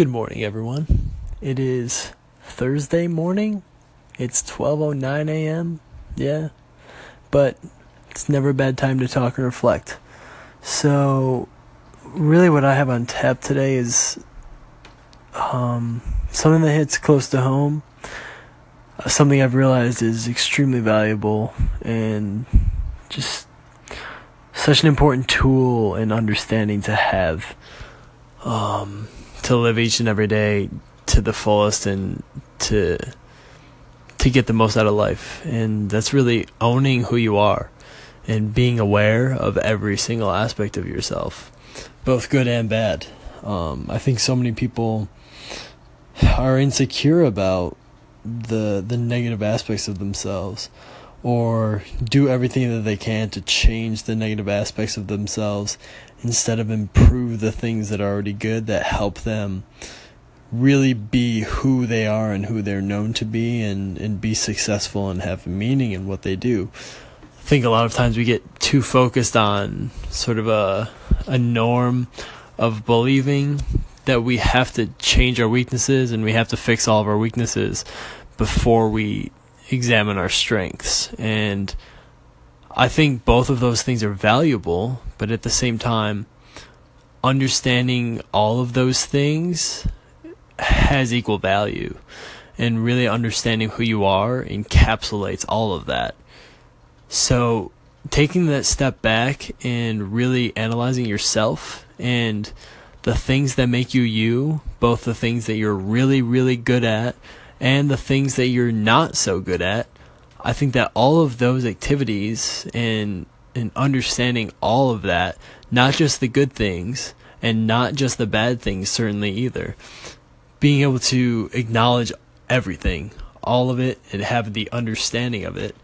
Good morning, everyone. It is Thursday morning. It's 12:09 a.m. Yeah. But it's never a bad time to talk and reflect. So, really what I have on tap today is um, something that hits close to home. Uh, something I've realized is extremely valuable and just such an important tool and understanding to have. Um, to live each and every day to the fullest and to to get the most out of life. And that's really owning who you are and being aware of every single aspect of yourself both good and bad. Um, i think so many people are insecure about the the negative aspects of themselves or do everything that they can to change the negative aspects of themselves instead of improve the things that are already good that help them really be who they are and who they're known to be and, and be successful and have meaning in what they do. I think a lot of times we get too focused on sort of a a norm of believing that we have to change our weaknesses and we have to fix all of our weaknesses before we examine our strengths. And I think both of those things are valuable, but at the same time, understanding all of those things has equal value. And really understanding who you are encapsulates all of that. So, taking that step back and really analyzing yourself and the things that make you you, both the things that you're really, really good at and the things that you're not so good at, I think that all of those activities and and understanding all of that, not just the good things and not just the bad things certainly either. Being able to acknowledge everything, all of it and have the understanding of it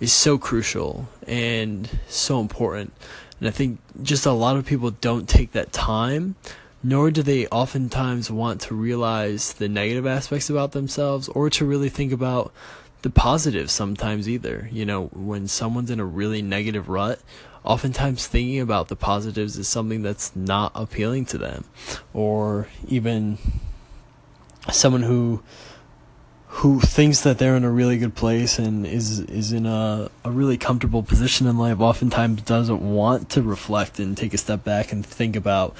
is so crucial and so important. And I think just a lot of people don't take that time, nor do they oftentimes want to realize the negative aspects about themselves or to really think about the positives sometimes either. You know, when someone's in a really negative rut, oftentimes thinking about the positives is something that's not appealing to them. Or even someone who who thinks that they're in a really good place and is is in a, a really comfortable position in life oftentimes doesn't want to reflect and take a step back and think about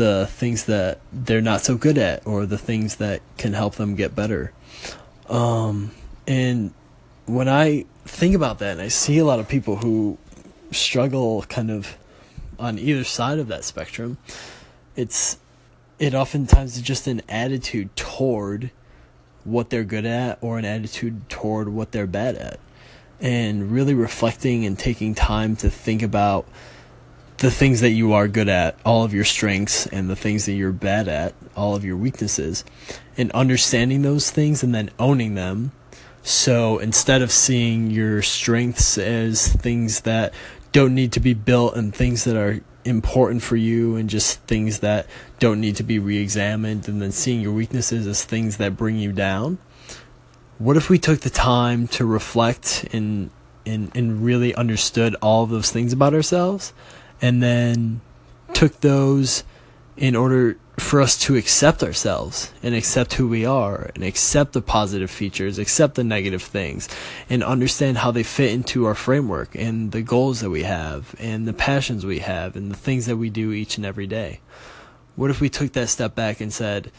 the things that they're not so good at or the things that can help them get better. Um, and when I think about that, and I see a lot of people who struggle kind of on either side of that spectrum, it's it oftentimes is just an attitude toward what they're good at or an attitude toward what they're bad at. And really reflecting and taking time to think about the things that you are good at, all of your strengths, and the things that you're bad at, all of your weaknesses, and understanding those things and then owning them. So instead of seeing your strengths as things that don't need to be built and things that are important for you and just things that don't need to be re-examined and then seeing your weaknesses as things that bring you down what if we took the time to reflect and and, and really understood all of those things about ourselves and then took those in order for us to accept ourselves and accept who we are and accept the positive features, accept the negative things, and understand how they fit into our framework and the goals that we have and the passions we have and the things that we do each and every day. What if we took that step back and said,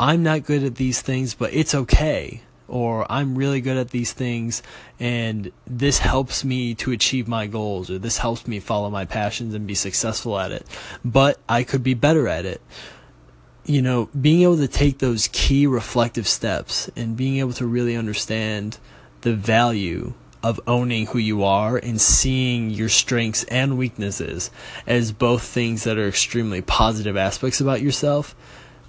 I'm not good at these things, but it's okay. Or I'm really good at these things and this helps me to achieve my goals or this helps me follow my passions and be successful at it. But I could be better at it you know, being able to take those key reflective steps and being able to really understand the value of owning who you are and seeing your strengths and weaknesses as both things that are extremely positive aspects about yourself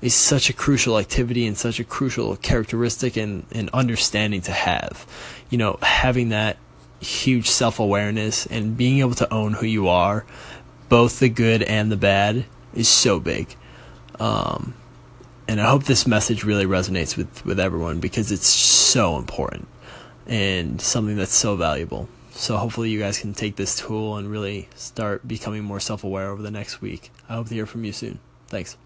is such a crucial activity and such a crucial characteristic and, and understanding to have. You know, having that huge self awareness and being able to own who you are, both the good and the bad, is so big. Um, and I hope this message really resonates with, with everyone because it's so important and something that's so valuable. So hopefully you guys can take this tool and really start becoming more self aware over the next week. I hope to hear from you soon. Thanks.